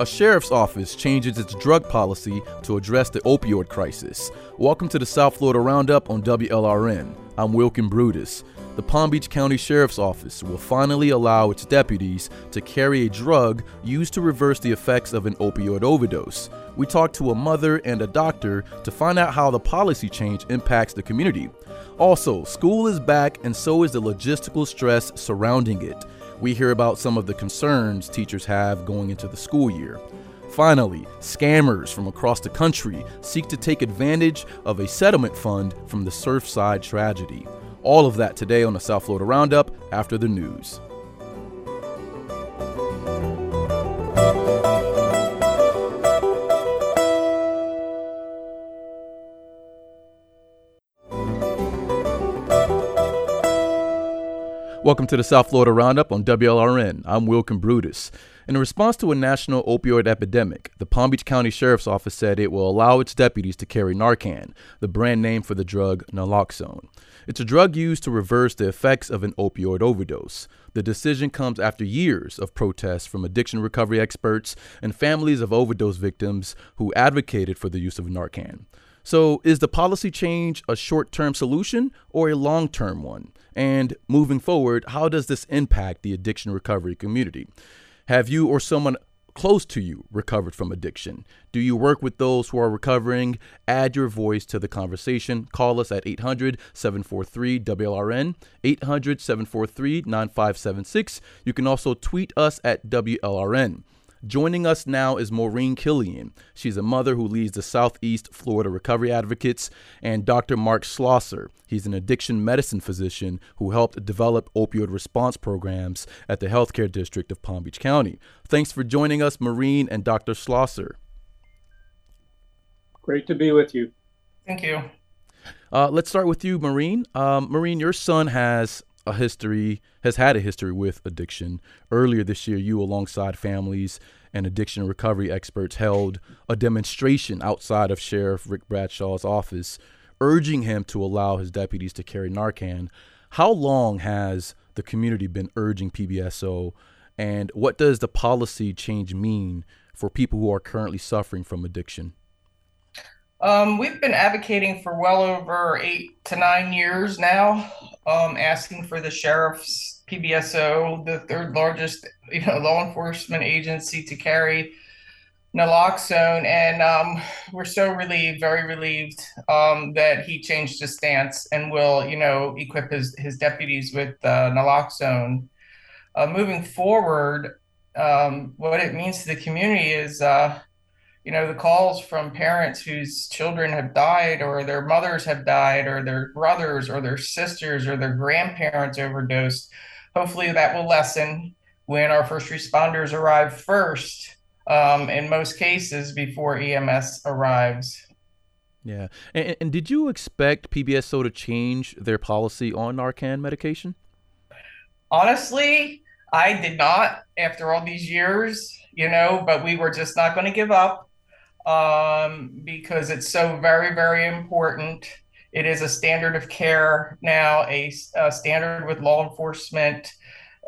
A sheriff's office changes its drug policy to address the opioid crisis. Welcome to the South Florida Roundup on WLRN. I'm Wilkin Brutus. The Palm Beach County Sheriff's Office will finally allow its deputies to carry a drug used to reverse the effects of an opioid overdose. We talked to a mother and a doctor to find out how the policy change impacts the community. Also, school is back and so is the logistical stress surrounding it we hear about some of the concerns teachers have going into the school year. Finally, scammers from across the country seek to take advantage of a settlement fund from the Surfside tragedy. All of that today on the South Florida Roundup after the news. Welcome to the South Florida Roundup on WLRN. I'm Wilkin Brutus. In response to a national opioid epidemic, the Palm Beach County Sheriff's Office said it will allow its deputies to carry Narcan, the brand name for the drug naloxone. It's a drug used to reverse the effects of an opioid overdose. The decision comes after years of protests from addiction recovery experts and families of overdose victims who advocated for the use of Narcan. So, is the policy change a short term solution or a long term one? And moving forward, how does this impact the addiction recovery community? Have you or someone close to you recovered from addiction? Do you work with those who are recovering? Add your voice to the conversation. Call us at 800 743 WLRN, 800 743 9576. You can also tweet us at WLRN. Joining us now is Maureen Killian. She's a mother who leads the Southeast Florida Recovery Advocates, and Dr. Mark Schlosser. He's an addiction medicine physician who helped develop opioid response programs at the Healthcare District of Palm Beach County. Thanks for joining us, Maureen and Dr. Schlosser. Great to be with you. Thank you. Uh, let's start with you, Maureen. Um, Maureen, your son has a history, has had a history with addiction. Earlier this year, you, alongside families and addiction recovery experts, held a demonstration outside of Sheriff Rick Bradshaw's office, urging him to allow his deputies to carry Narcan. How long has the community been urging PBSO, and what does the policy change mean for people who are currently suffering from addiction? Um, we've been advocating for well over eight to nine years now, um, asking for the sheriff's PBSO, the third largest you know law enforcement agency, to carry naloxone, and um, we're so relieved, very relieved um, that he changed his stance and will you know equip his his deputies with uh, naloxone. Uh, moving forward, um, what it means to the community is. Uh, you know the calls from parents whose children have died or their mothers have died or their brothers or their sisters or their grandparents overdosed hopefully that will lessen when our first responders arrive first um, in most cases before ems arrives yeah and, and did you expect pbso to change their policy on narcan medication honestly i did not after all these years you know but we were just not going to give up um, because it's so very, very important. It is a standard of care now, a, a standard with law enforcement,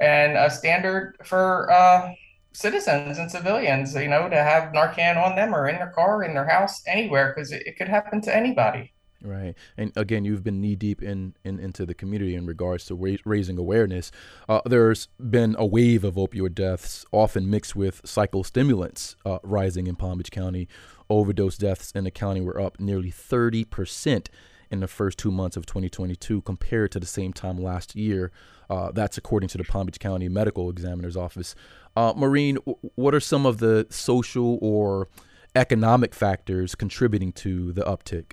and a standard for uh, citizens and civilians, you know, to have Narcan on them or in their car, in their house, anywhere, because it, it could happen to anybody. Right, and again, you've been knee deep in, in into the community in regards to ra- raising awareness. Uh, there's been a wave of opioid deaths, often mixed with psychostimulants, uh, rising in Palm Beach County. Overdose deaths in the county were up nearly 30 percent in the first two months of 2022 compared to the same time last year. Uh, that's according to the Palm Beach County Medical Examiner's Office. Uh, Maureen, w- what are some of the social or economic factors contributing to the uptick?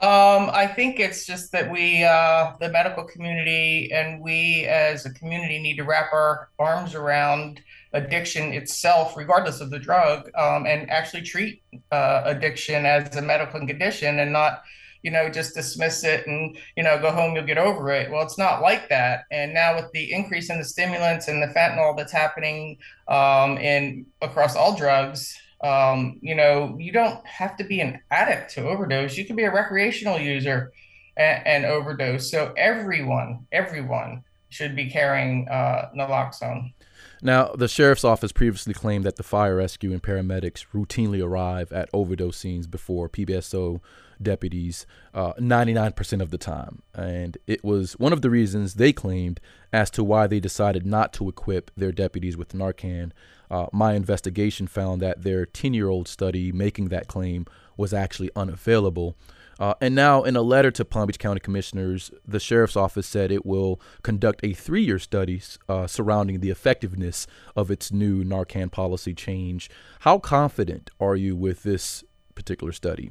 Um, I think it's just that we, uh, the medical community, and we as a community need to wrap our arms around addiction itself, regardless of the drug, um, and actually treat uh, addiction as a medical condition and not, you know, just dismiss it and, you know, go home, you'll get over it. Well, it's not like that. And now with the increase in the stimulants and the fentanyl that's happening um, in across all drugs, um, you know, you don't have to be an addict to overdose. You can be a recreational user and, and overdose. So everyone, everyone should be carrying uh, naloxone. Now, the sheriff's office previously claimed that the fire rescue and paramedics routinely arrive at overdose scenes before PBSO deputies uh, 99% of the time. And it was one of the reasons they claimed as to why they decided not to equip their deputies with Narcan. Uh, my investigation found that their 10 year old study making that claim was actually unavailable. Uh, and now, in a letter to Palm Beach County Commissioners, the Sheriff's Office said it will conduct a three year study uh, surrounding the effectiveness of its new Narcan policy change. How confident are you with this particular study?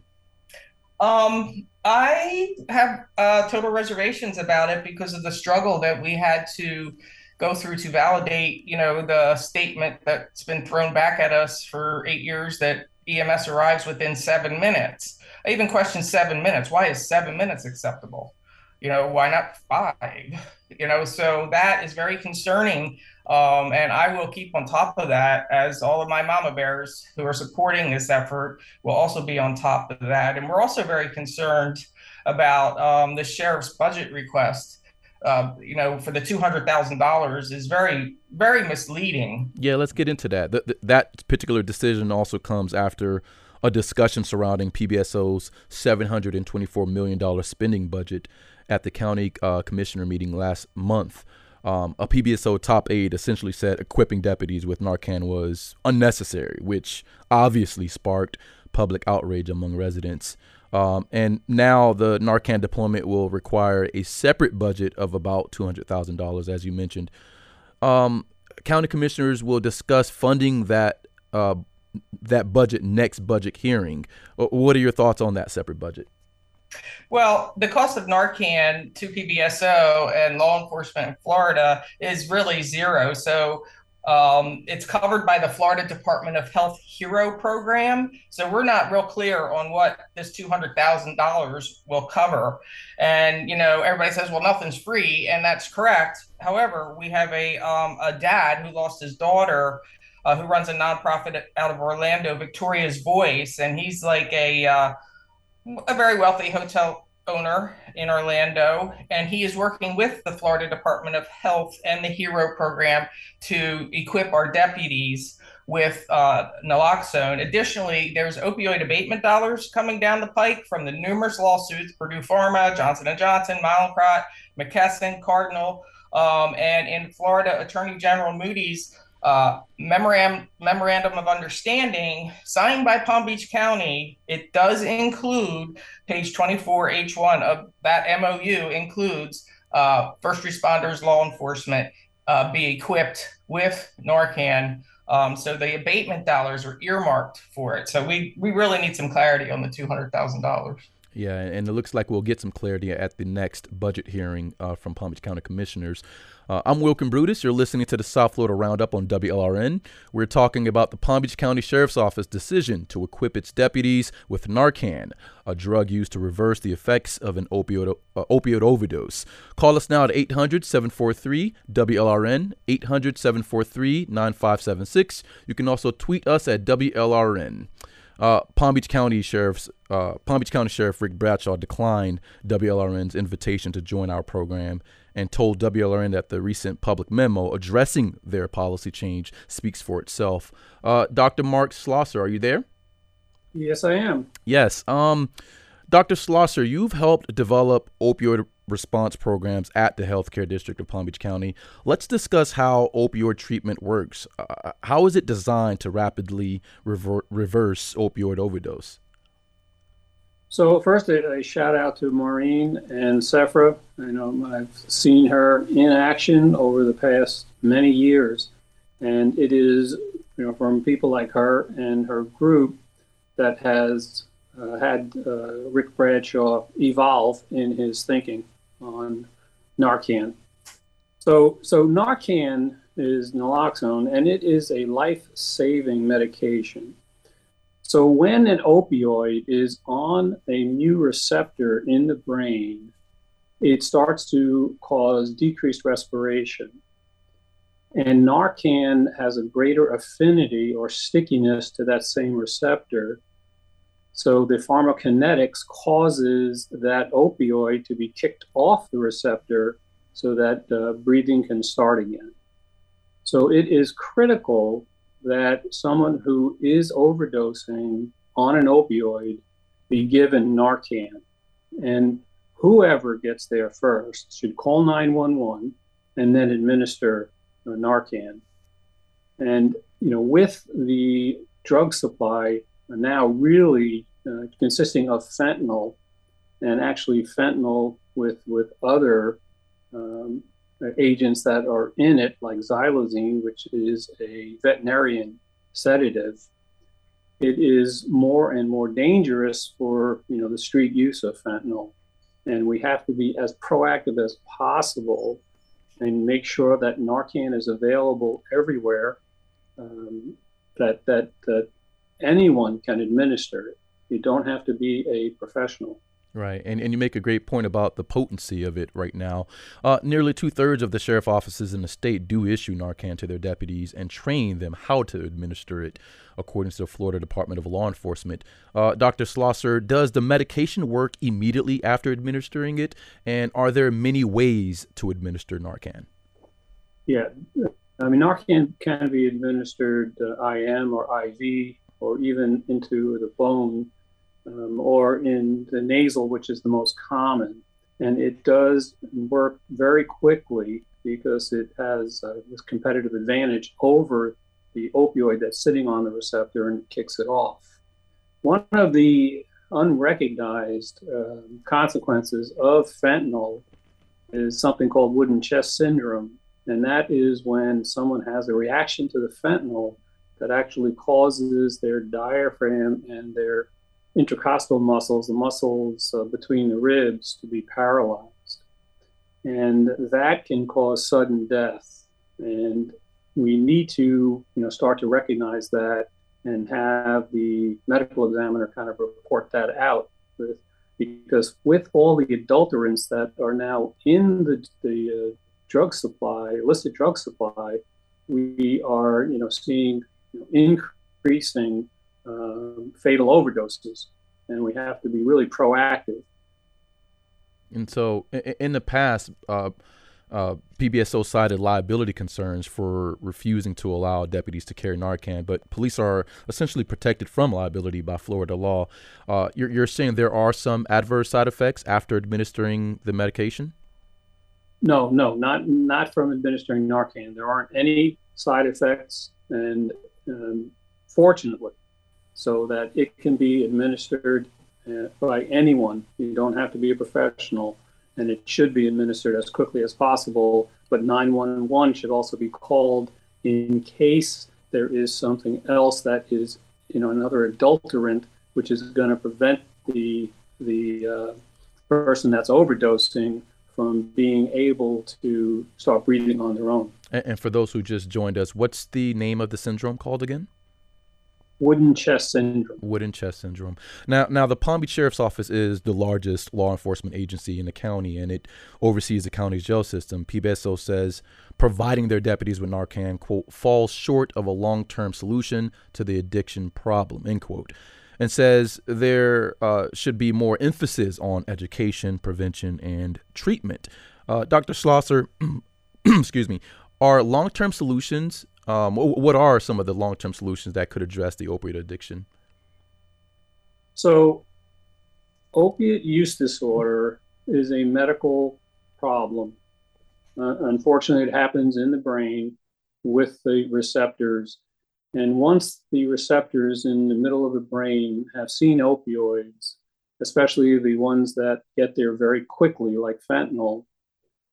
Um, I have uh, total reservations about it because of the struggle that we had to go through to validate, you know, the statement that's been thrown back at us for eight years that EMS arrives within seven minutes. I even questioned seven minutes. Why is seven minutes acceptable? You know, why not five? You know, so that is very concerning. Um, and I will keep on top of that as all of my mama bears who are supporting this effort will also be on top of that. And we're also very concerned about um, the sheriff's budget request. Uh, you know, for the two hundred thousand dollars is very, very misleading. Yeah, let's get into that. Th- that particular decision also comes after a discussion surrounding PBSO's seven hundred and twenty-four million dollar spending budget at the county uh, commissioner meeting last month. Um, a PBSO top aide essentially said equipping deputies with Narcan was unnecessary, which obviously sparked public outrage among residents. Um, and now the Narcan deployment will require a separate budget of about $200,000, as you mentioned. Um, county commissioners will discuss funding that uh, that budget next budget hearing. What are your thoughts on that separate budget? Well, the cost of Narcan to PBSO and law enforcement in Florida is really zero. So um, it's covered by the Florida Department of Health HERO program. So we're not real clear on what this $200,000 will cover. And, you know, everybody says, well, nothing's free. And that's correct. However, we have a, um, a dad who lost his daughter. Uh, who runs a nonprofit out of Orlando, Victoria's Voice, and he's like a uh, a very wealthy hotel owner in Orlando, and he is working with the Florida Department of Health and the HERO program to equip our deputies with uh, naloxone. Additionally, there's opioid abatement dollars coming down the pike from the numerous lawsuits: Purdue Pharma, Johnson Johnson, Mallinckrodt, McKesson, Cardinal, um, and in Florida, Attorney General Moody's uh, memorandum of understanding signed by Palm Beach County. It does include page 24 H1 of that MOU includes uh, first responders, law enforcement uh, be equipped with Narcan. Um, so the abatement dollars are earmarked for it. So we we really need some clarity on the two hundred thousand dollars. Yeah, and it looks like we'll get some clarity at the next budget hearing uh, from Palm Beach County Commissioners. Uh, I'm Wilkin Brutus. You're listening to the South Florida Roundup on WLRN. We're talking about the Palm Beach County Sheriff's Office decision to equip its deputies with Narcan, a drug used to reverse the effects of an opioid, uh, opioid overdose. Call us now at 800 743 WLRN, 800 743 9576. You can also tweet us at WLRN. Uh, Palm Beach County Sheriff's uh, Palm Beach County Sheriff Rick Bradshaw declined WLRN's invitation to join our program and told WLRN that the recent public memo addressing their policy change speaks for itself. Uh, Dr. Mark Schlosser, are you there? Yes, I am. Yes. Um, Dr. Schlosser, you've helped develop opioid response programs at the Healthcare District of Palm Beach County. Let's discuss how opioid treatment works. Uh, how is it designed to rapidly rever- reverse opioid overdose? So first, a, a, shout out to Maureen and SEFRA. I know I've seen her in action over the past many years, and it is you know from people like her and her group that has uh, had uh, Rick Bradshaw evolve in his thinking on Narcan. So, so Narcan is naloxone, and it is a life-saving medication. So when an opioid is on a mu receptor in the brain, it starts to cause decreased respiration. And Narcan has a greater affinity or stickiness to that same receptor so the pharmacokinetics causes that opioid to be kicked off the receptor so that uh, breathing can start again. So it is critical that someone who is overdosing on an opioid be given Narcan. And whoever gets there first should call 911 and then administer Narcan. And, you know, with the drug supply now really uh, consisting of fentanyl and actually fentanyl with, with other um, agents that are in it, like xylazine, which is a veterinarian sedative, it is more and more dangerous for you know the street use of fentanyl, and we have to be as proactive as possible and make sure that Narcan is available everywhere, um, that that that anyone can administer it. You don't have to be a professional. Right, and and you make a great point about the potency of it right now. Uh, nearly two thirds of the sheriff offices in the state do issue Narcan to their deputies and train them how to administer it, according to the Florida Department of Law Enforcement. Uh, Dr. Schlosser, does the medication work immediately after administering it, and are there many ways to administer Narcan? Yeah, I mean Narcan can be administered uh, IM or IV or even into the bone um, or in the nasal, which is the most common. And it does work very quickly because it has uh, this competitive advantage over the opioid that's sitting on the receptor and kicks it off. One of the unrecognized uh, consequences of fentanyl is something called wooden chest syndrome. And that is when someone has a reaction to the fentanyl that actually causes their diaphragm and their intercostal muscles, the muscles uh, between the ribs, to be paralyzed. And that can cause sudden death. And we need to you know, start to recognize that and have the medical examiner kind of report that out. With, because with all the adulterants that are now in the, the uh, drug supply, illicit drug supply, we are you know seeing you know, increasing um, fatal overdoses, and we have to be really proactive. And so, in the past, uh, uh, PBSO cited liability concerns for refusing to allow deputies to carry Narcan, but police are essentially protected from liability by Florida law. Uh, you're, you're saying there are some adverse side effects after administering the medication? No, no, not not from administering Narcan. There aren't any side effects, and um, fortunately, so that it can be administered uh, by anyone. You don't have to be a professional, and it should be administered as quickly as possible. But 911 should also be called in case there is something else that is, you know, another adulterant, which is going to prevent the the uh, person that's overdosing from being able to start breathing on their own. And for those who just joined us, what's the name of the syndrome called again? Wooden chest syndrome. Wooden chest syndrome. Now, now the Palm Beach Sheriff's Office is the largest law enforcement agency in the county, and it oversees the county's jail system. PBSO says providing their deputies with Narcan quote falls short of a long-term solution to the addiction problem end quote, and says there uh, should be more emphasis on education, prevention, and treatment. Uh, Dr. Schlosser, excuse me, are long-term solutions um, what are some of the long term solutions that could address the opioid addiction? So, opiate use disorder is a medical problem. Uh, unfortunately, it happens in the brain with the receptors. And once the receptors in the middle of the brain have seen opioids, especially the ones that get there very quickly, like fentanyl,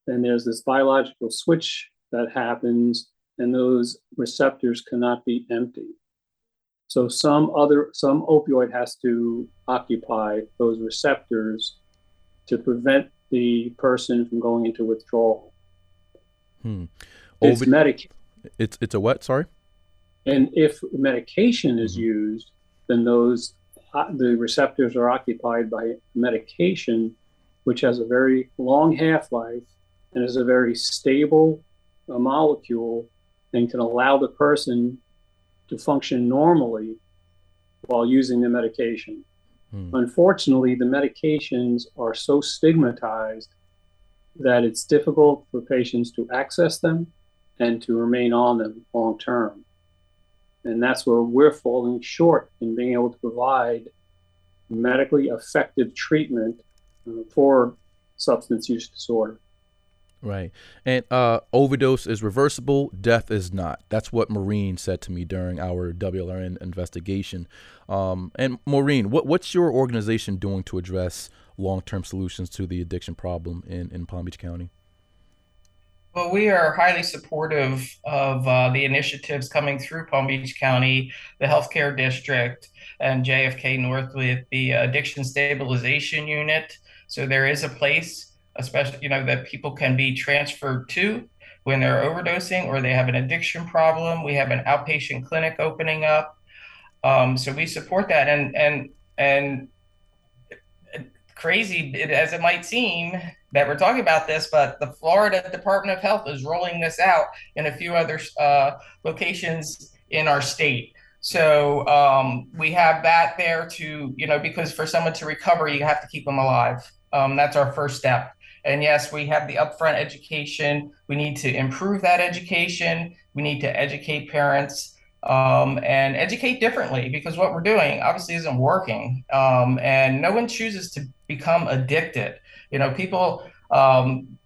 then there's this biological switch that happens and those receptors cannot be empty. So some other some opioid has to occupy those receptors to prevent the person from going into withdrawal. Hmm. It's oh, medic. It's it's a what? Sorry. And if medication is mm-hmm. used, then those uh, the receptors are occupied by medication, which has a very long half life and is a very stable uh, molecule and can allow the person to function normally while using the medication. Hmm. Unfortunately, the medications are so stigmatized that it's difficult for patients to access them and to remain on them long term. And that's where we're falling short in being able to provide medically effective treatment uh, for substance use disorder. Right. And uh, overdose is reversible, death is not. That's what Maureen said to me during our WLRN investigation. Um, and Maureen, what, what's your organization doing to address long term solutions to the addiction problem in, in Palm Beach County? Well, we are highly supportive of uh, the initiatives coming through Palm Beach County, the healthcare district, and JFK North with the addiction stabilization unit. So there is a place, especially you know, that people can be transferred to when they're overdosing or they have an addiction problem. We have an outpatient clinic opening up. Um, so we support that, and and and crazy as it might seem that we're talking about this, but the Florida Department of Health is rolling this out in a few other uh, locations in our state. So um, we have that there to, you know, because for someone to recover, you have to keep them alive. Um, that's our first step. And yes, we have the upfront education. We need to improve that education. We need to educate parents um, and educate differently because what we're doing obviously isn't working. Um, and no one chooses to become addicted. You know, people, um,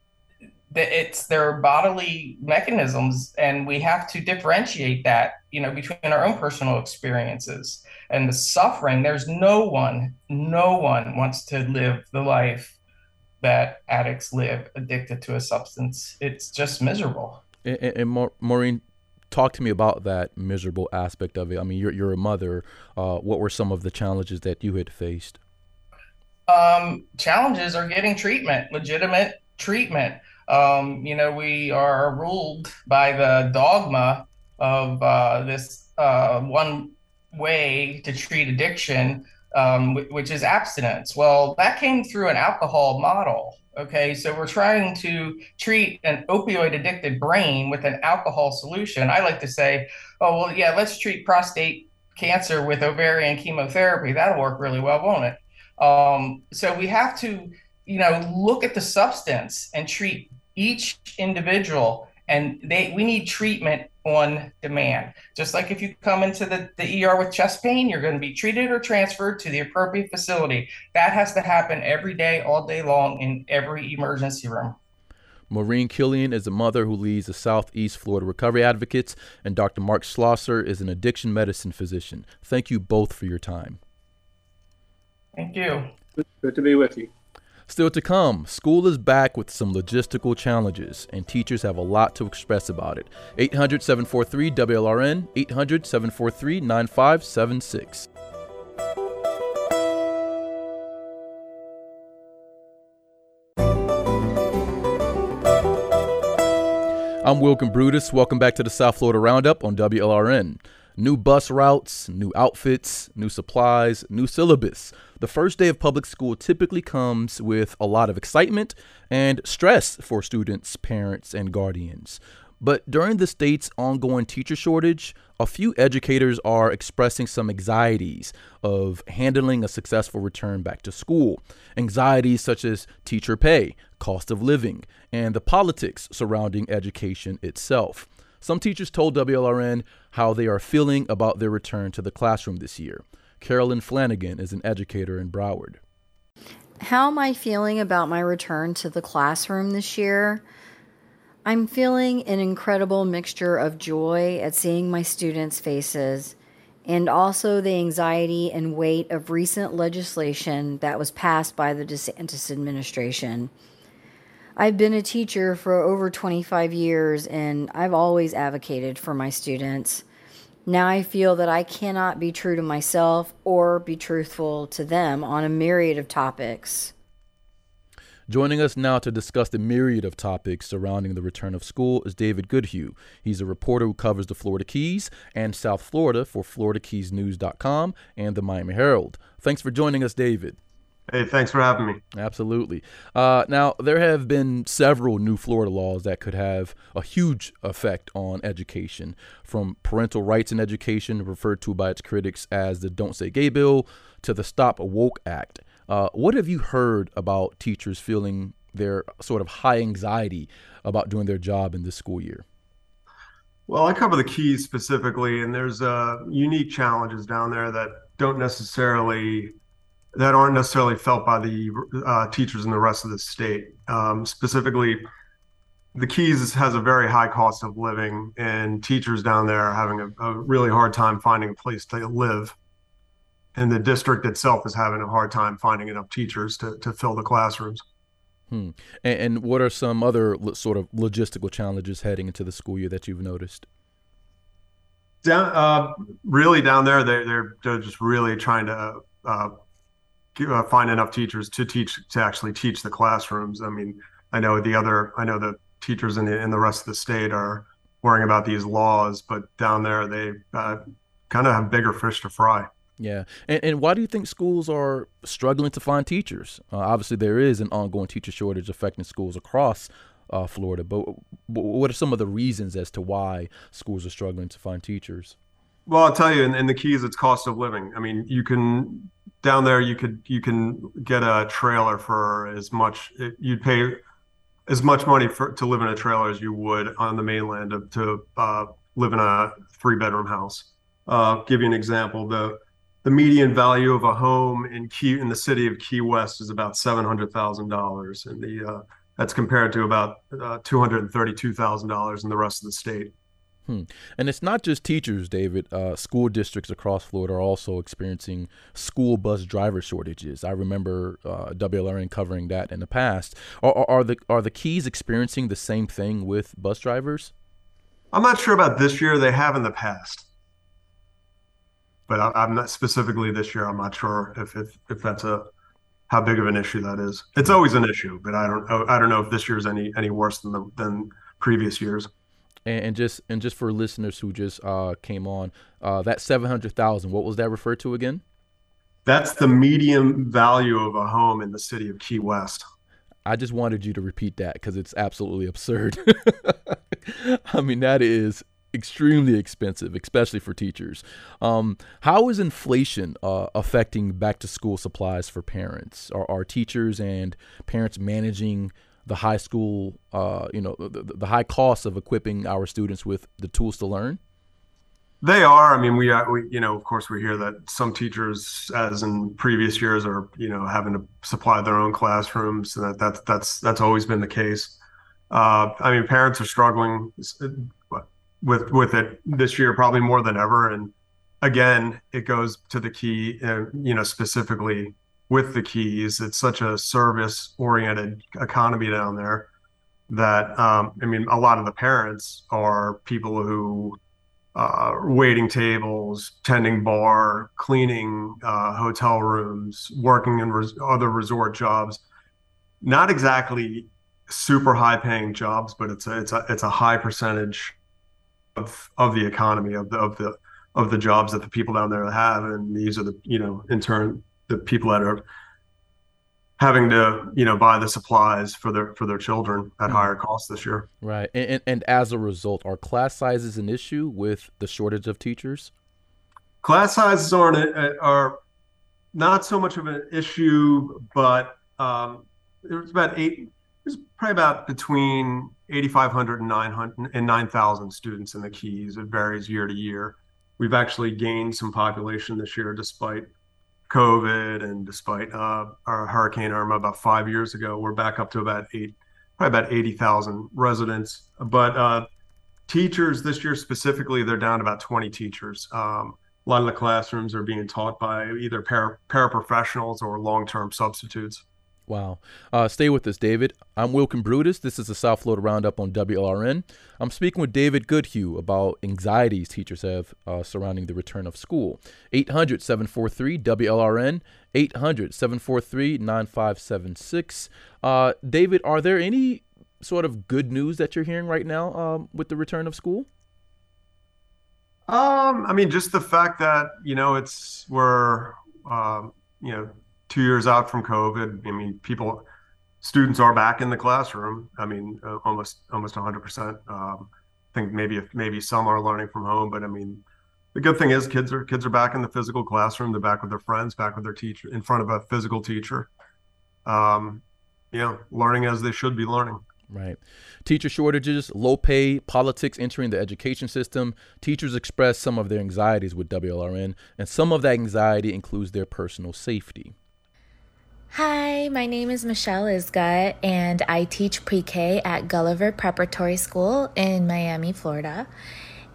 it's their bodily mechanisms, and we have to differentiate that, you know, between our own personal experiences and the suffering. There's no one, no one wants to live the life that addicts live addicted to a substance. It's just miserable. And, and Maureen, talk to me about that miserable aspect of it. I mean, you're you're a mother. Uh, what were some of the challenges that you had faced? Um, challenges are getting treatment, legitimate treatment. Um, you know, we are ruled by the dogma of uh, this uh, one way to treat addiction, um, which is abstinence. Well, that came through an alcohol model. Okay, so we're trying to treat an opioid addicted brain with an alcohol solution. I like to say, oh, well, yeah, let's treat prostate cancer with ovarian chemotherapy. That'll work really well, won't it? Um, so we have to, you know, look at the substance and treat each individual. And they we need treatment on demand. Just like if you come into the, the ER with chest pain, you're going to be treated or transferred to the appropriate facility. That has to happen every day, all day long, in every emergency room. Maureen Killian is a mother who leads the Southeast Florida Recovery Advocates, and Dr. Mark Schlosser is an addiction medicine physician. Thank you both for your time. Thank you. Good to be with you. Still to come, school is back with some logistical challenges, and teachers have a lot to express about it. 800 743 WLRN, 800 743 9576. I'm Wilkin Brutus. Welcome back to the South Florida Roundup on WLRN. New bus routes, new outfits, new supplies, new syllabus. The first day of public school typically comes with a lot of excitement and stress for students, parents, and guardians. But during the state's ongoing teacher shortage, a few educators are expressing some anxieties of handling a successful return back to school. Anxieties such as teacher pay, cost of living, and the politics surrounding education itself. Some teachers told WLRN how they are feeling about their return to the classroom this year. Carolyn Flanagan is an educator in Broward. How am I feeling about my return to the classroom this year? I'm feeling an incredible mixture of joy at seeing my students' faces and also the anxiety and weight of recent legislation that was passed by the DeSantis administration. I've been a teacher for over 25 years and I've always advocated for my students. Now I feel that I cannot be true to myself or be truthful to them on a myriad of topics. Joining us now to discuss the myriad of topics surrounding the return of school is David Goodhue. He's a reporter who covers the Florida Keys and South Florida for FloridaKeysNews.com and the Miami Herald. Thanks for joining us, David. Hey, thanks for having me. Absolutely. Uh, now, there have been several new Florida laws that could have a huge effect on education, from parental rights in education, referred to by its critics as the Don't Say Gay Bill, to the Stop Woke Act. Uh, what have you heard about teachers feeling their sort of high anxiety about doing their job in this school year? Well, I cover the Keys specifically, and there's uh, unique challenges down there that don't necessarily that aren't necessarily felt by the uh, teachers in the rest of the state. Um, specifically, the Keys has a very high cost of living, and teachers down there are having a, a really hard time finding a place to live. And the district itself is having a hard time finding enough teachers to, to fill the classrooms. Hmm. And, and, what are some other sort of logistical challenges heading into the school year that you've noticed? Down, uh, really down there, they, they're they're just really trying to uh, uh, find enough teachers to teach to actually teach the classrooms. I mean, I know the other, I know the teachers in the in the rest of the state are worrying about these laws, but down there they uh, kind of have bigger fish to fry. Yeah, and, and why do you think schools are struggling to find teachers? Uh, obviously, there is an ongoing teacher shortage affecting schools across uh, Florida, but what are some of the reasons as to why schools are struggling to find teachers? Well, I'll tell you, in, in the keys, it's cost of living. I mean, you can down there, you could you can get a trailer for as much. You'd pay as much money for to live in a trailer as you would on the mainland to, to uh, live in a three bedroom house. Uh, give you an example. The the median value of a home in Key in the city of Key West is about seven hundred thousand dollars, and the uh, that's compared to about uh, two hundred thirty two thousand dollars in the rest of the state. Hmm. And it's not just teachers, David. Uh, school districts across Florida are also experiencing school bus driver shortages. I remember uh, WLRN covering that in the past. Are, are, the are the Keys experiencing the same thing with bus drivers? I'm not sure about this year. They have in the past, but I, am not specifically this year. I'm not sure if if, if that's a how big of an issue that is. It's always an issue, but I don't I don't know if this year is any any worse than the, than previous years. And, and just and just for listeners who just uh, came on, uh, that seven hundred thousand, what was that referred to again? That's the median value of a home in the city of Key West. I just wanted you to repeat that because it's absolutely absurd. I mean, that is extremely expensive, especially for teachers. Um, how is inflation uh, affecting back to school supplies for parents? Are, are teachers and parents managing the high school, uh, you know, the, the high cost of equipping our students with the tools to learn? They are. I mean, we, uh, we, you know, of course, we hear that some teachers, as in previous years, are you know having to supply their own classrooms. And that that's that's that's always been the case. Uh, I mean, parents are struggling with with it this year, probably more than ever. And again, it goes to the key, uh, you know, specifically with the keys. It's such a service oriented economy down there that um, I mean, a lot of the parents are people who uh, waiting tables, tending bar, cleaning uh, hotel rooms, working in res- other resort jobs. Not exactly super high paying jobs, but it's a it's a it's a high percentage of of the economy of the of the of the jobs that the people down there have, and these are the you know in turn the people that are having to you know buy the supplies for their for their children at mm-hmm. higher costs this year. Right and, and, and as a result are class sizes an issue with the shortage of teachers? Class sizes aren't are not so much of an issue but um, there's about eight there's probably about between 8500 and 900 and 9000 students in the keys. It varies year to year. We've actually gained some population this year despite COVID and despite uh, our Hurricane Irma about five years ago, we're back up to about eight, probably about 80,000 residents. But uh, teachers this year specifically, they're down to about 20 teachers. Um, a lot of the classrooms are being taught by either para- paraprofessionals or long term substitutes. Wow. Uh, stay with us, David. I'm Wilkin Brutus. This is the South Florida Roundup on WLRN. I'm speaking with David Goodhue about anxieties teachers have uh, surrounding the return of school. 800 743 WLRN, 800 743 9576. Uh, David, are there any sort of good news that you're hearing right now um, with the return of school? Um, I mean, just the fact that, you know, it's, we're, um, you know, two years out from COVID, I mean, people, students are back in the classroom. I mean, uh, almost almost 100 percent. Um, I think maybe if maybe some are learning from home, but I mean, the good thing is kids are kids are back in the physical classroom. They're back with their friends, back with their teacher, in front of a physical teacher. Um, you know, learning as they should be learning. Right. Teacher shortages, low pay, politics entering the education system. Teachers express some of their anxieties with WLRN, and some of that anxiety includes their personal safety. Hi, my name is Michelle Isgut, and I teach pre K at Gulliver Preparatory School in Miami, Florida.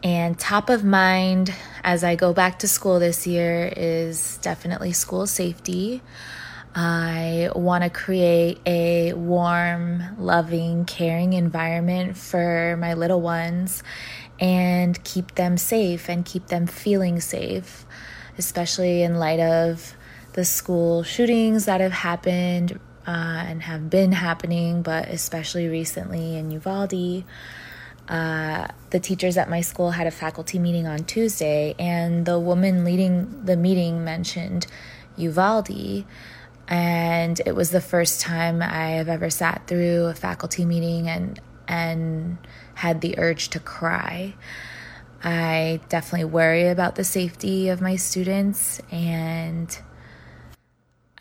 And top of mind as I go back to school this year is definitely school safety. I want to create a warm, loving, caring environment for my little ones and keep them safe and keep them feeling safe, especially in light of the school shootings that have happened uh, and have been happening, but especially recently in Uvalde. Uh, the teachers at my school had a faculty meeting on Tuesday, and the woman leading the meeting mentioned Uvalde and it was the first time I have ever sat through a faculty meeting and and had the urge to cry. I definitely worry about the safety of my students and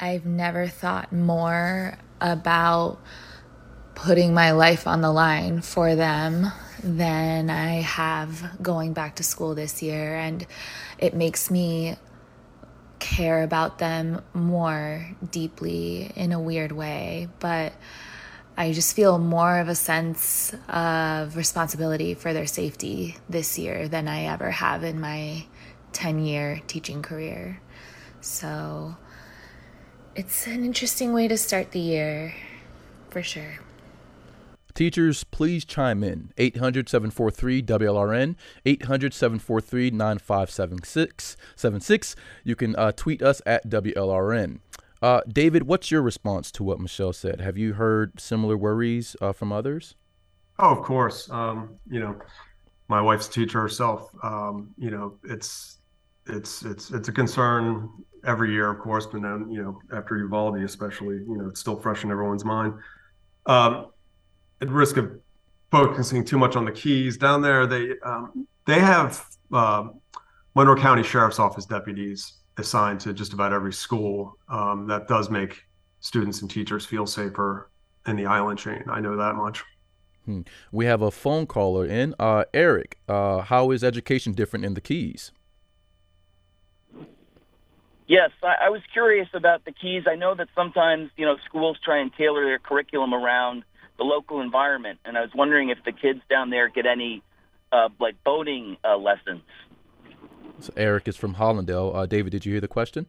I've never thought more about putting my life on the line for them than I have going back to school this year and it makes me care about them more deeply in a weird way, but I just feel more of a sense of responsibility for their safety this year than I ever have in my 10 year teaching career. So it's an interesting way to start the year for sure. Teachers, please chime in. 800 743 WLRN, 800 743 9576. You can uh, tweet us at WLRN. Uh, David, what's your response to what Michelle said? Have you heard similar worries uh, from others? Oh, of course. Um, you know, my wife's a teacher herself. Um, you know, it's it's it's it's a concern every year, of course, but then you know, after Uvalde, especially, you know, it's still fresh in everyone's mind. Um, at risk of focusing too much on the keys down there, they um, they have uh, Monroe County Sheriff's Office deputies assigned to just about every school. Um, that does make students and teachers feel safer in the island chain. I know that much. Hmm. We have a phone caller in. Uh, Eric, uh, how is education different in the Keys? Yes, I, I was curious about the Keys. I know that sometimes you know schools try and tailor their curriculum around the local environment. And I was wondering if the kids down there get any uh, like boating uh, lessons. So Eric is from Hallandale. Uh, David, did you hear the question?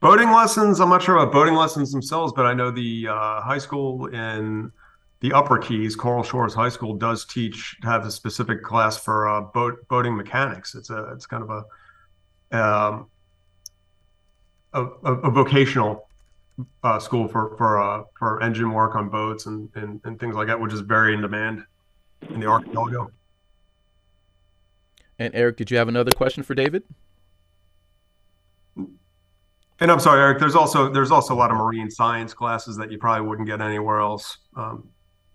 Boating lessons. I'm not sure about boating lessons themselves, but I know the uh, high school in the Upper Keys, Coral Shores High School, does teach have a specific class for uh, boat boating mechanics. It's a it's kind of a um, a, a, vocational uh, school for for uh, for engine work on boats and, and and things like that, which is very in demand in the archipelago. And Eric, did you have another question for David? And I'm sorry, Eric. There's also there's also a lot of marine science classes that you probably wouldn't get anywhere else. Um,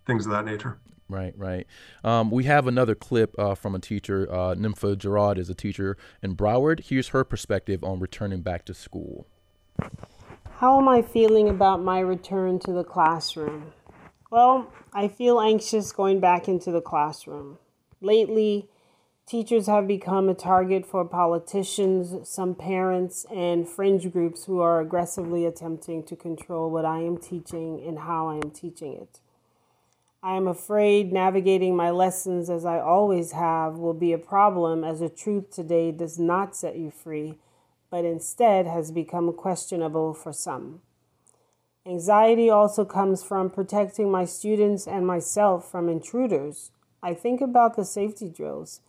things of that nature. Right, right. Um, we have another clip uh, from a teacher. Uh, Nympha Gerard is a teacher in Broward. Here's her perspective on returning back to school. How am I feeling about my return to the classroom? Well, I feel anxious going back into the classroom. Lately, teachers have become a target for politicians, some parents, and fringe groups who are aggressively attempting to control what I am teaching and how I am teaching it. I am afraid navigating my lessons as I always have will be a problem as the truth today does not set you free but instead has become questionable for some. Anxiety also comes from protecting my students and myself from intruders. I think about the safety drills.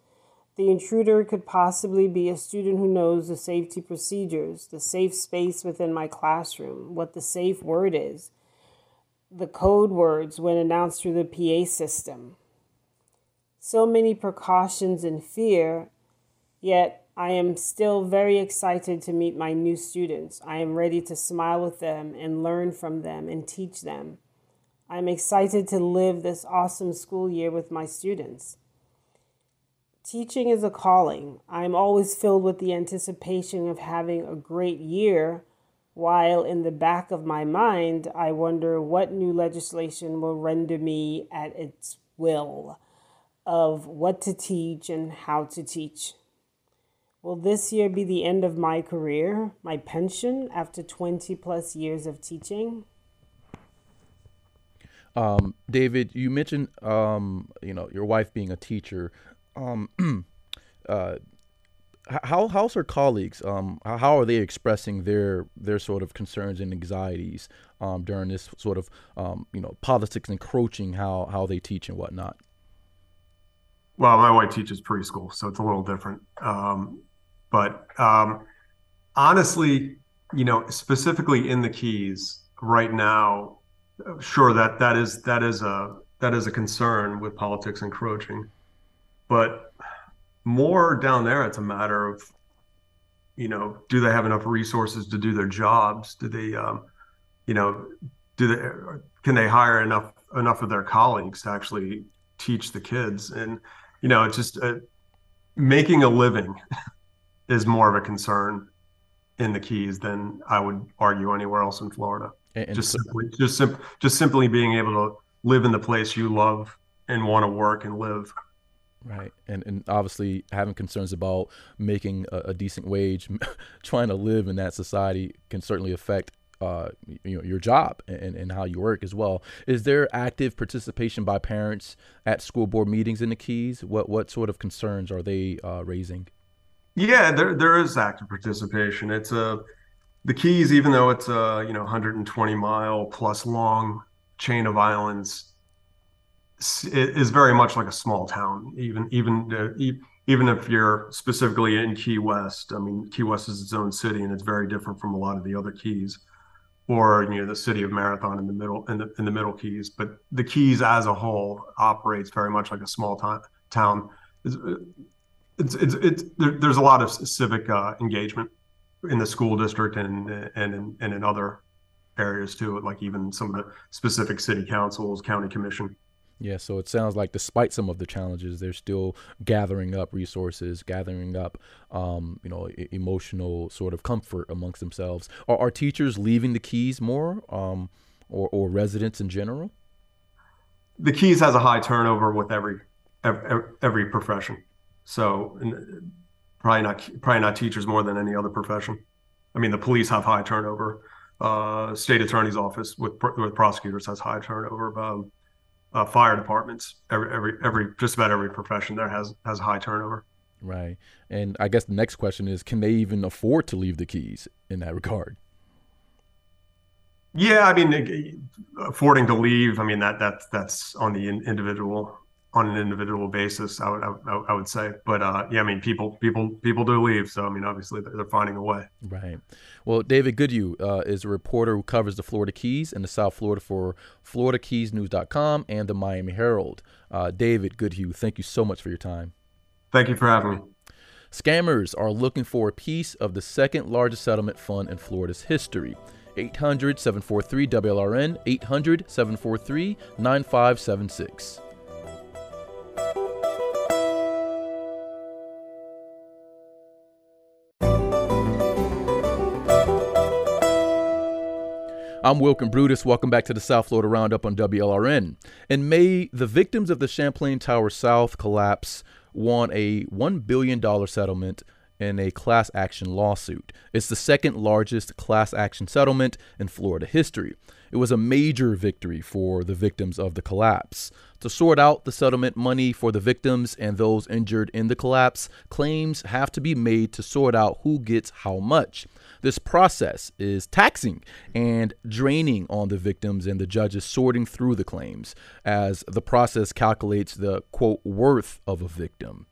The intruder could possibly be a student who knows the safety procedures, the safe space within my classroom, what the safe word is, the code words when announced through the PA system. So many precautions and fear, yet I am still very excited to meet my new students. I am ready to smile with them and learn from them and teach them. I'm excited to live this awesome school year with my students. Teaching is a calling. I'm always filled with the anticipation of having a great year, while in the back of my mind, I wonder what new legislation will render me at its will of what to teach and how to teach. Will this year be the end of my career, my pension after 20 plus years of teaching? Um, David, you mentioned um, you know your wife being a teacher. Um, uh, how how's her colleagues? Um, how are they expressing their their sort of concerns and anxieties um, during this sort of um, you know politics encroaching how how they teach and whatnot? Well, my wife teaches preschool, so it's a little different. Um, but um, honestly, you know, specifically in the Keys right now, sure that that is that is a that is a concern with politics encroaching, but more down there, it's a matter of, you know, do they have enough resources to do their jobs? Do they, um, you know, do they can they hire enough enough of their colleagues to actually teach the kids? And you know, it's just uh, making a living is more of a concern in the Keys than I would argue anywhere else in Florida. And, just so, simply, just sim- just simply being able to live in the place you love and want to work and live. Right, and and obviously having concerns about making a, a decent wage, trying to live in that society can certainly affect uh, you know your job and, and how you work as well. Is there active participation by parents at school board meetings in the Keys? What what sort of concerns are they uh, raising? Yeah, there there is active participation. It's a the Keys, even though it's a you know 120 mile plus long chain of islands is very much like a small town. Even even uh, even if you're specifically in Key West, I mean Key West is its own city and it's very different from a lot of the other Keys, or you know the city of Marathon in the middle in the in the Middle Keys. But the Keys as a whole operates very much like a small town. Town. It's it's, it's, it's there, there's a lot of civic uh, engagement in the school district and and in, and in other areas too, like even some of the specific city councils, county commission. Yeah, so it sounds like despite some of the challenges, they're still gathering up resources, gathering up, um, you know, e- emotional sort of comfort amongst themselves. Are, are teachers leaving the Keys more, um, or or residents in general? The Keys has a high turnover with every every, every profession, so probably not probably not teachers more than any other profession. I mean, the police have high turnover. Uh, state attorney's office with with prosecutors has high turnover. Um, uh, fire departments. Every every every just about every profession there has has high turnover. Right, and I guess the next question is, can they even afford to leave the keys in that regard? Yeah, I mean, affording to leave. I mean that that's that's on the individual on an individual basis. I would I, I would say, but uh, yeah, I mean, people people people do leave. So I mean, obviously they're, they're finding a way. Right. Well, David Goodhue uh, is a reporter who covers the Florida Keys and the South Florida for FloridaKeysNews.com and the Miami Herald. Uh, David Goodhue, thank you so much for your time. Thank you for having me. Scammers are looking for a piece of the second largest settlement fund in Florida's history. 800 743 WLRN, 800 743 9576. I'm Wilkin Brutus. Welcome back to the South Florida Roundup on WLRN. In May, the victims of the Champlain Tower South collapse won a $1 billion settlement in a class action lawsuit. It's the second largest class action settlement in Florida history. It was a major victory for the victims of the collapse. To sort out the settlement money for the victims and those injured in the collapse, claims have to be made to sort out who gets how much. This process is taxing and draining on the victims and the judges sorting through the claims as the process calculates the quote worth of a victim.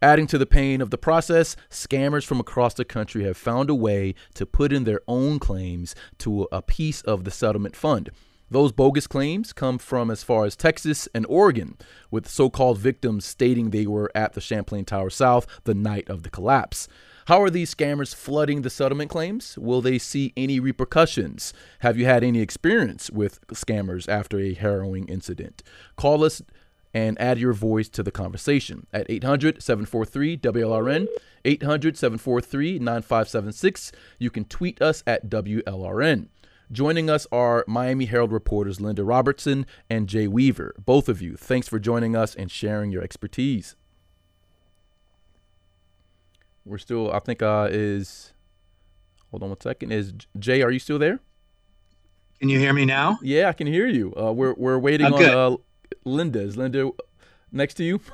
Adding to the pain of the process, scammers from across the country have found a way to put in their own claims to a piece of the settlement fund. Those bogus claims come from as far as Texas and Oregon, with so called victims stating they were at the Champlain Tower South the night of the collapse. How are these scammers flooding the settlement claims? Will they see any repercussions? Have you had any experience with scammers after a harrowing incident? Call us and add your voice to the conversation at 800 743 WLRN, 800 743 9576. You can tweet us at WLRN. Joining us are Miami Herald reporters Linda Robertson and Jay Weaver. Both of you, thanks for joining us and sharing your expertise. We're still, I think, uh, is, hold on one second. Is Jay, are you still there? Can you hear me now? Yeah, I can hear you. Uh, we're, we're waiting Oh, on uh, Linda. Is Linda next to you?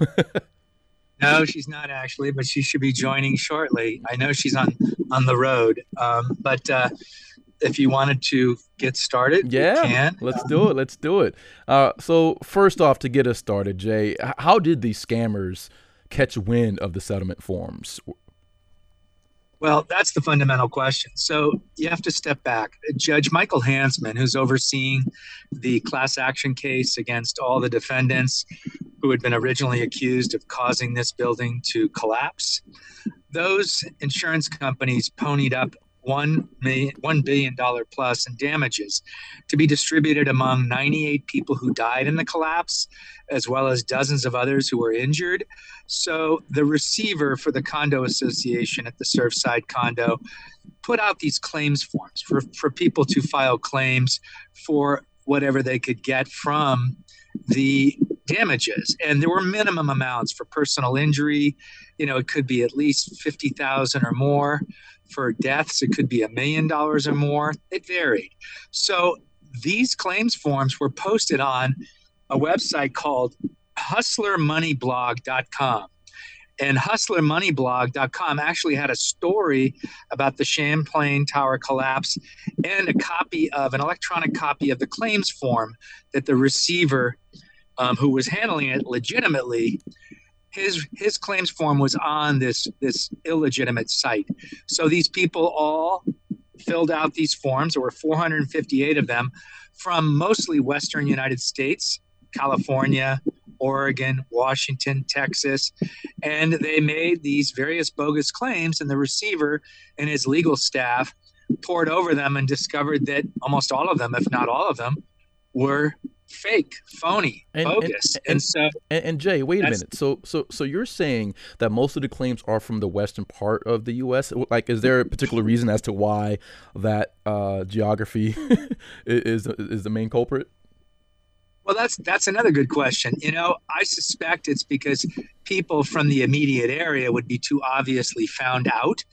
No, she's not actually, but she should be joining shortly. I know she's on on the road, um, but uh, if you wanted to get started, Yeah, let's do it. Let's do it. Uh, so first off, to get us started, Jay, how did these scammers catch wind of the settlement forms? Well, that's the fundamental question. So you have to step back. Judge Michael Hanzman, who's overseeing the class action case against all the defendants who had been originally accused of causing this building to collapse, those insurance companies ponied up one million, one billion dollar plus in damages to be distributed among 98 people who died in the collapse, as well as dozens of others who were injured. So the receiver for the condo association at the Surfside condo put out these claims forms for, for people to file claims for whatever they could get from the damages. And there were minimum amounts for personal injury. You know, it could be at least 50,000 or more. For deaths, it could be a million dollars or more. It varied. So these claims forms were posted on a website called hustlermoneyblog.com. And hustlermoneyblog.com actually had a story about the Champlain Tower collapse and a copy of an electronic copy of the claims form that the receiver um, who was handling it legitimately his his claims form was on this this illegitimate site. So these people all filled out these forms. There were 458 of them from mostly western united states california Oregon, Washington, Texas, and they made these various bogus claims, and the receiver and his legal staff poured over them and discovered that almost all of them, if not all of them, were fake, phony, And- and- bogus. And, and- so, And, and Jay, wait a minute. So, so, so you're saying that most of the claims are from the western part of the U.S. Like, is there a particular reason as to why that uh, geography is is the main culprit? well, that's that's another good question. You know, I suspect it's because people from the immediate area would be too obviously found out.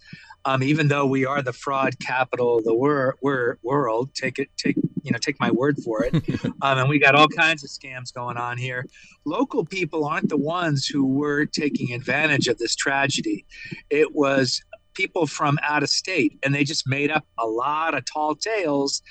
Um, even though we are the fraud capital of the wor- wor- world, take it, take you know, take my word for it. um, and we got all kinds of scams going on here. Local people aren't the ones who were taking advantage of this tragedy. It was people from out of state, and they just made up a lot of tall tales,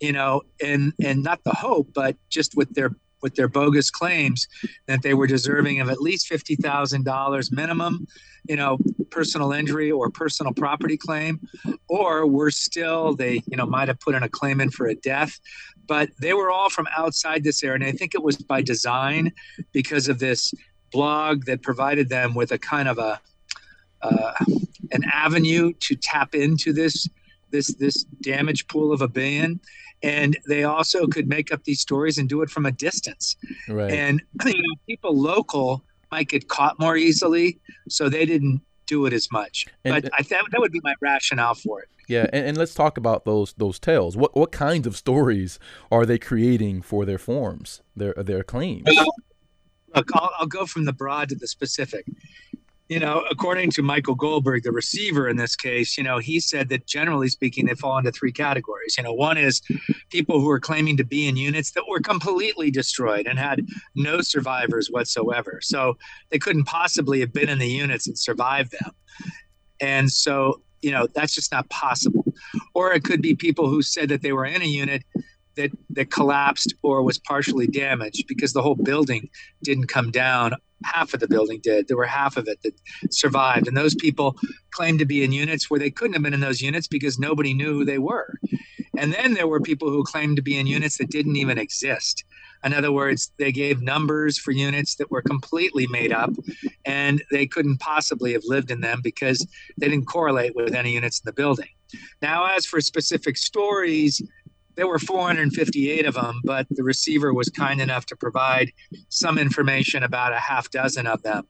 you know, and and not the hope, but just with their with their bogus claims that they were deserving of at least fifty thousand dollars minimum, you know, personal injury or personal property claim, or were still they you know might have put in a claim in for a death, but they were all from outside this area, and I think it was by design because of this blog that provided them with a kind of a uh, an avenue to tap into this this this damage pool of a billion and they also could make up these stories and do it from a distance Right. and you know, people local might get caught more easily so they didn't do it as much And- but uh, i thought that would be my rationale for it yeah, and, and let's talk about those those tales. What what kinds of stories are they creating for their forms, their their claims? look I'll, I'll go from the broad to the specific you know according to michael goldberg the receiver in this case you know he said that generally speaking they fall into three categories. You know one is people who are claiming to be in units that were completely destroyed and had no survivors whatsoever. So they couldn't possibly have been in the units and survived them. And so you know that's just not possible. Or it could be people who said that they were in a unit that that collapsed or was partially damaged because the whole building didn't come down. Half of the building did. There were half of it that survived. And those people claimed to be in units where they couldn't have been in those units because nobody knew who they were. And then there were people who claimed to be in units that didn't even exist. In other words they gave numbers for units that were completely made up and they couldn't possibly have lived in them because they didn't correlate with any units in the building. Now as for specific stories there were 458 of them, but the receiver was kind enough to provide some information about a half dozen of them.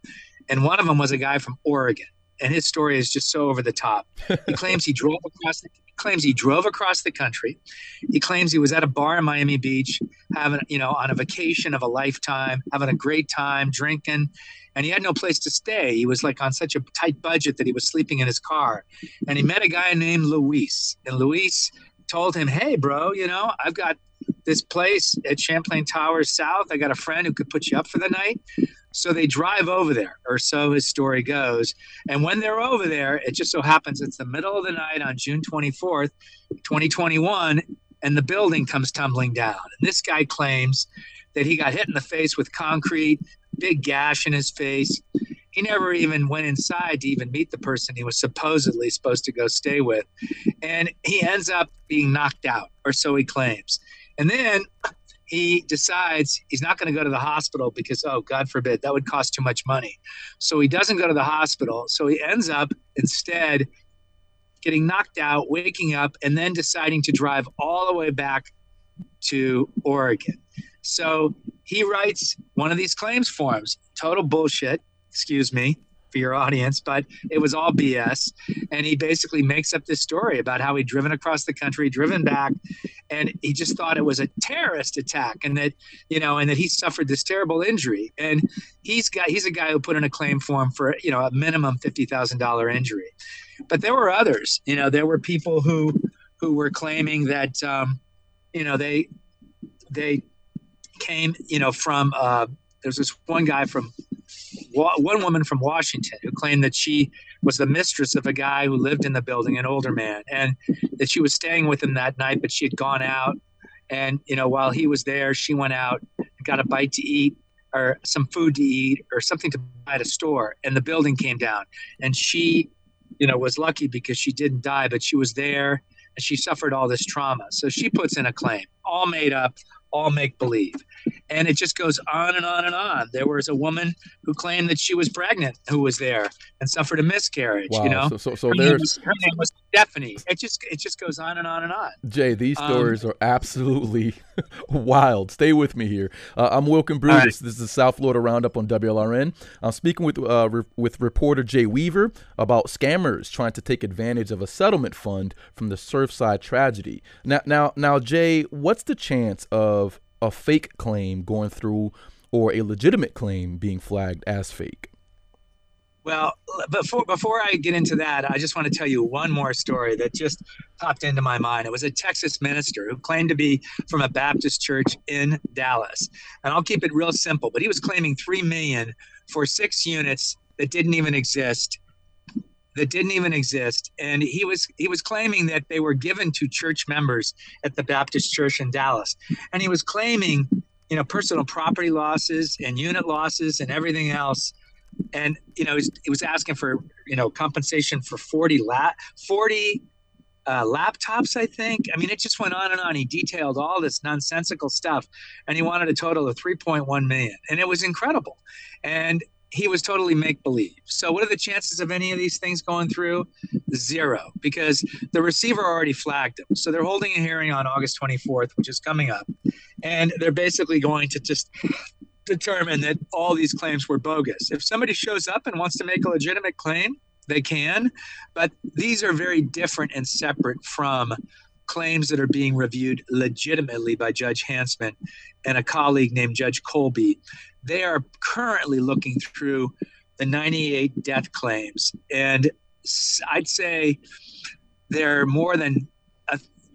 And one of them was a guy from Oregon. And his story is just so over the top. He claims he drove across the, claims he drove across the country. He claims he was at a bar in Miami Beach, having, you know, on a vacation of a lifetime, having a great time, drinking, and he had no place to stay. He was like on such a tight budget that he was sleeping in his car. And he met a guy named Luis, and Luis told him, "Hey, bro, you know, I've got this place at Champlain Towers South. I got a friend who could put you up for the night." So they drive over there, or so his story goes. And when they're over there, it just so happens it's the middle of the night on June 24th, 2021, and the building comes tumbling down. And this guy claims that he got hit in the face with concrete, big gash in his face. He never even went inside to even meet the person he was supposedly supposed to go stay with. And he ends up being knocked out, or so he claims. And then he decides he's not going to go to the hospital because, oh, God forbid, that would cost too much money. So he doesn't go to the hospital. So he ends up instead getting knocked out, waking up, and then deciding to drive all the way back to Oregon. So he writes one of these claims forms, total bullshit, excuse me for your audience, but it was all BS. And he basically makes up this story about how he'd driven across the country, driven back, and he just thought it was a terrorist attack and that, you know, and that he suffered this terrible injury. And he's got he's a guy who put in a claim form for, you know, a minimum fifty thousand dollar injury. But there were others, you know, there were people who who were claiming that um, you know, they they came, you know, from uh, there's this one guy from one woman from Washington who claimed that she was the mistress of a guy who lived in the building, an older man, and that she was staying with him that night, but she had gone out. And you know, while he was there, she went out, got a bite to eat, or some food to eat, or something to buy at a store, and the building came down. And she, you know, was lucky because she didn't die, but she was there and she suffered all this trauma. So she puts in a claim, all made up, all make believe. And it just goes on and on and on. There was a woman who claimed that she was pregnant who was there and suffered a miscarriage. Wow. You know, so so, so her, there's was, her name was Stephanie. It just it just goes on and on and on. Jay. These Um, stories are absolutely wild. Stay with me here. Uh, I'm Wilkin Brutus. right. This is the South Florida Roundup on WLRN. I'm speaking with uh, re- with reporter Jay Weaver about scammers trying to take advantage of a settlement fund from the Surfside tragedy. Now, now, now, Jay, what's the chance of a fake claim going through or a legitimate claim being flagged as fake? Well, before before I get into that, I just want to tell you one more story that just popped into my mind. It was a Texas minister who claimed to be from a Baptist church in Dallas, and I'll keep it real simple. But he was claiming three million for six units that didn't even exist, that didn't even exist, and he was he was claiming that they were given to church members at the Baptist church in Dallas, and he was claiming, you know, personal property losses and unit losses and everything else and you know he was asking for you know compensation for 40 la- 40 uh, laptops i think. I mean it just went on and on. He detailed all this nonsensical stuff and he wanted a total of 3.1 million. And it was incredible. And he was totally make believe so what are the chances of any of these things going through? Zero. Because the receiver already flagged him. So they're holding a hearing on august 24th which is coming up. And they're basically going to just determine that all these claims were bogus. If somebody shows up and wants to make a legitimate claim, they can, but these are very different and separate from claims that are being reviewed legitimately by Judge Hanzman and a colleague named Judge Colby. They are currently looking through the 98 death claims, and I'd say they're more than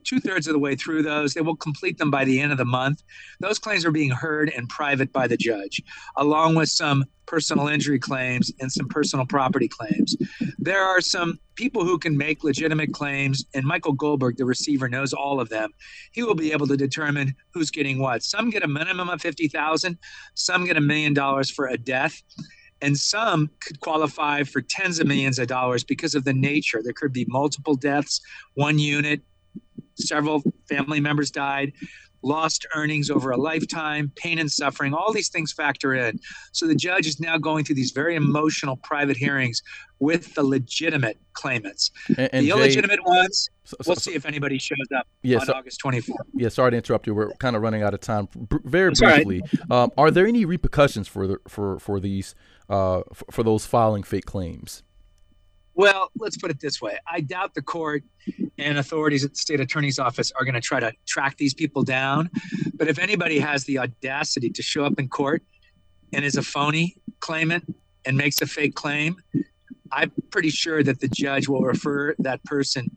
two thirds of the way through those. They will complete them by the end of the month. Those claims are being heard in private by the judge, along with some personal injury claims and some personal property claims. There are some people who can make legitimate claims, and Michael Goldberg, the receiver, knows all of them. He will be able to determine who's getting what. Some get a minimum of fifty thousand, some get a million dollars for a death. And some could qualify for tens of millions of dollars because of the nature. There could be multiple deaths, one unit, several family members died. lost earnings over a lifetime, pain and suffering, all these things factor in. So the judge is now going through these very emotional private hearings with the legitimate claimants. And, and the Jay- illegitimate ones, so- we'll see if anybody shows up Yeah, on so- August 24th. Yeah, sorry to interrupt you. We're kind of running out of time. Br- very all right. briefly, um, are there any repercussions for the, for for these uh, for, for those filing fake claims? Well, let's put it this way. I doubt the court and authorities at the state attorney's office are going to try to track these people down. But if anybody has the audacity to show up in court and is a phony claimant and makes a fake claim, I'm pretty sure that the judge will refer that person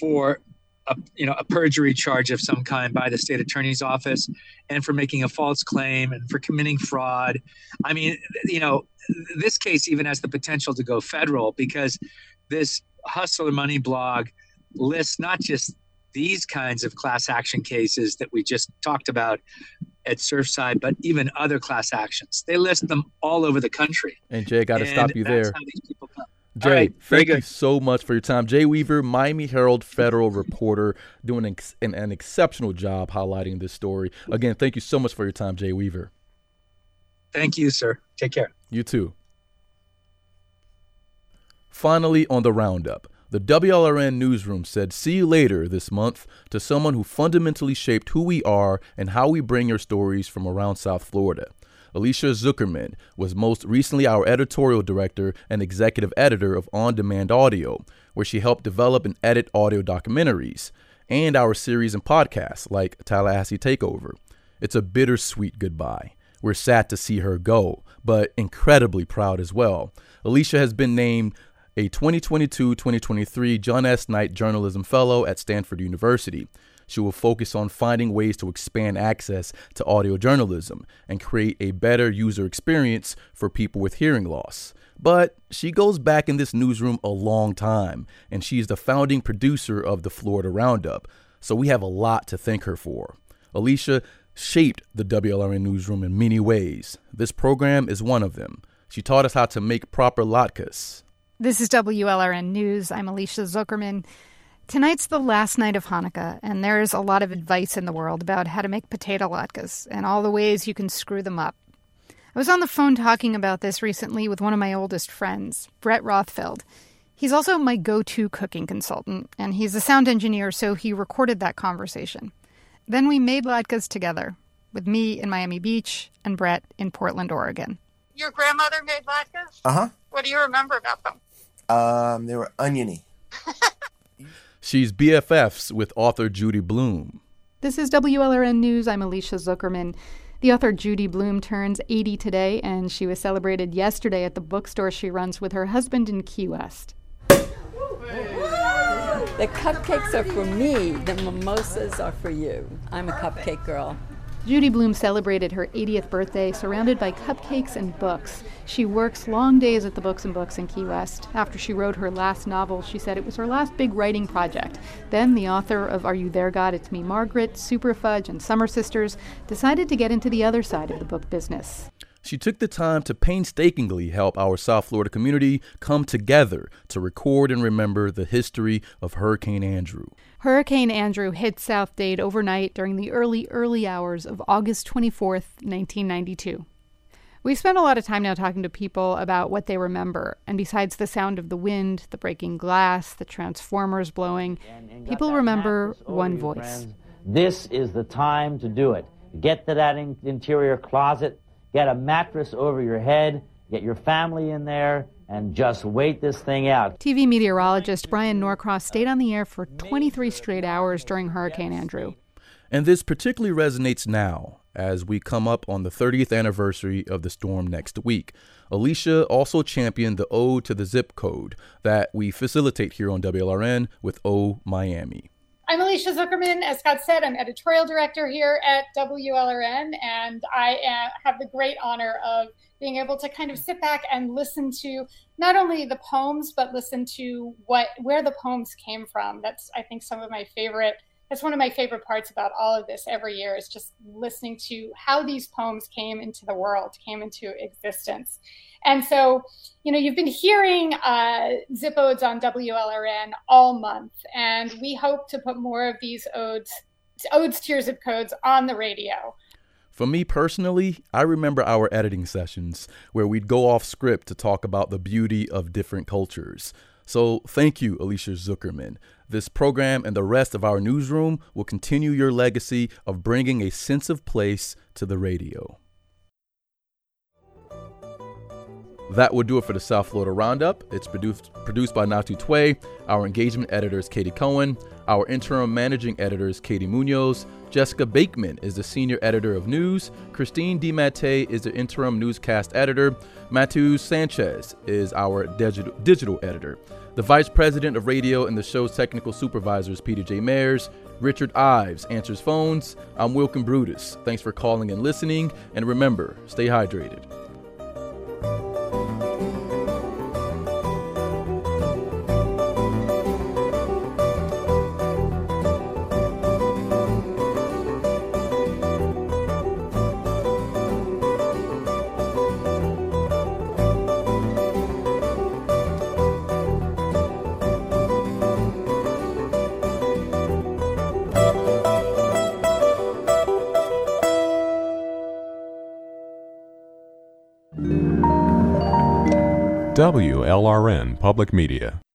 for a, you know a perjury charge of some kind by the state attorney's office and for making a false claim and for committing fraud. I mean, you know, this case even has the potential to go federal because this hustler money blog lists not just these kinds of class action cases that we just talked about at Surfside, but even other class actions. They list them all over the country. And Jay, got to stop you there. How these people come. Jay, All right, very thank you so much for your time. Jay Weaver, Miami Herald federal reporter, doing an, an, an exceptional job highlighting this story. Again, thank you so much for your time, Jay Weaver. Thank you, sir. Take care. You too. Finally, on the roundup, the WLRN newsroom said, See you later this month to someone who fundamentally shaped who we are and how we bring your stories from around South Florida. Alicia Zuckerman was most recently our editorial director and executive editor of On Demand Audio, where she helped develop and edit audio documentaries and our series and podcasts like Tallahassee Takeover. It's a bittersweet goodbye. We're sad to see her go, but incredibly proud as well. Alicia has been named a 2022 2023 John S. Knight Journalism Fellow at Stanford University. She will focus on finding ways to expand access to audio journalism and create a better user experience for people with hearing loss. But she goes back in this newsroom a long time, and she is the founding producer of the Florida Roundup, so we have a lot to thank her for. Alicia shaped the WLRN newsroom in many ways. This program is one of them. She taught us how to make proper latkes. This is WLRN News. I'm Alicia Zuckerman. Tonight's the last night of Hanukkah, and there's a lot of advice in the world about how to make potato latkes and all the ways you can screw them up. I was on the phone talking about this recently with one of my oldest friends, Brett Rothfeld. He's also my go to cooking consultant, and he's a sound engineer, so he recorded that conversation. Then we made latkes together, with me in Miami Beach and Brett in Portland, Oregon. Your grandmother made latkes? Uh huh. What do you remember about them? Um, they were oniony. She's BFFs with author Judy Blume. This is WLRN News. I'm Alicia Zuckerman. The author Judy Blume turns 80 today, and she was celebrated yesterday at the bookstore she runs with her husband in Key West. The cupcakes are for me, the mimosas are for you. I'm a cupcake girl. Judy Blume celebrated her 80th birthday surrounded by cupcakes and books. She works long days at the Books and Books in Key West. After she wrote her last novel, she said it was her last big writing project. Then, the author of Are You There, God? It's Me, Margaret, Super Fudge, and Summer Sisters decided to get into the other side of the book business. She took the time to painstakingly help our South Florida community come together to record and remember the history of Hurricane Andrew. Hurricane Andrew hit South Dade overnight during the early, early hours of August 24th, 1992. We've spent a lot of time now talking to people about what they remember, and besides the sound of the wind, the breaking glass, the transformers blowing, people remember one voice. This is the time to do it. Get to that in- interior closet, get a mattress over your head, get your family in there, and just wait this thing out. TV meteorologist Bryan Norcross stayed on the air for 23 straight hours during Hurricane Andrew. And this particularly resonates now as we come up on the 30th anniversary of the storm next week. Alicia also championed the Ode to the Zip Code that we facilitate here on WLRN with O Miami. I'm Alicia Zuckerman. As Scott said, I'm editorial director here at WLRN, and I uh, have the great honor of being able to kind of sit back and listen to not only the poems, but listen to what where the poems came from. That's I think some of my favorite. That's one of my favorite parts about all of this every year is just listening to how these poems came into the world, came into existence. And so, you know, you've been hearing uh, Zip Odes on WLRN all month, and we hope to put more of these odes odes to your zip codes on the radio. For me personally, I remember our editing sessions where we'd go off script to talk about the beauty of different cultures. So thank you, Alicia Zuckerman. This program and the rest of our newsroom will continue your legacy of bringing a sense of place to the radio. That will do it for the South Florida Roundup. It's produced produced by Natu Tweh. Our engagement editor is Katie Cohen. Our interim managing editor is Katie Munoz. Jessica Bakeman is the senior editor of news. Christine DiMattei is the interim newscast editor. Matthew Sanchez is our digital, digital editor. The vice president of radio and the show's technical supervisor is Peter J. Mayers. Richard Ives answers phones. I'm Wilkin Brutus. Thanks for calling and listening. And remember, stay hydrated. WLRN Public Media.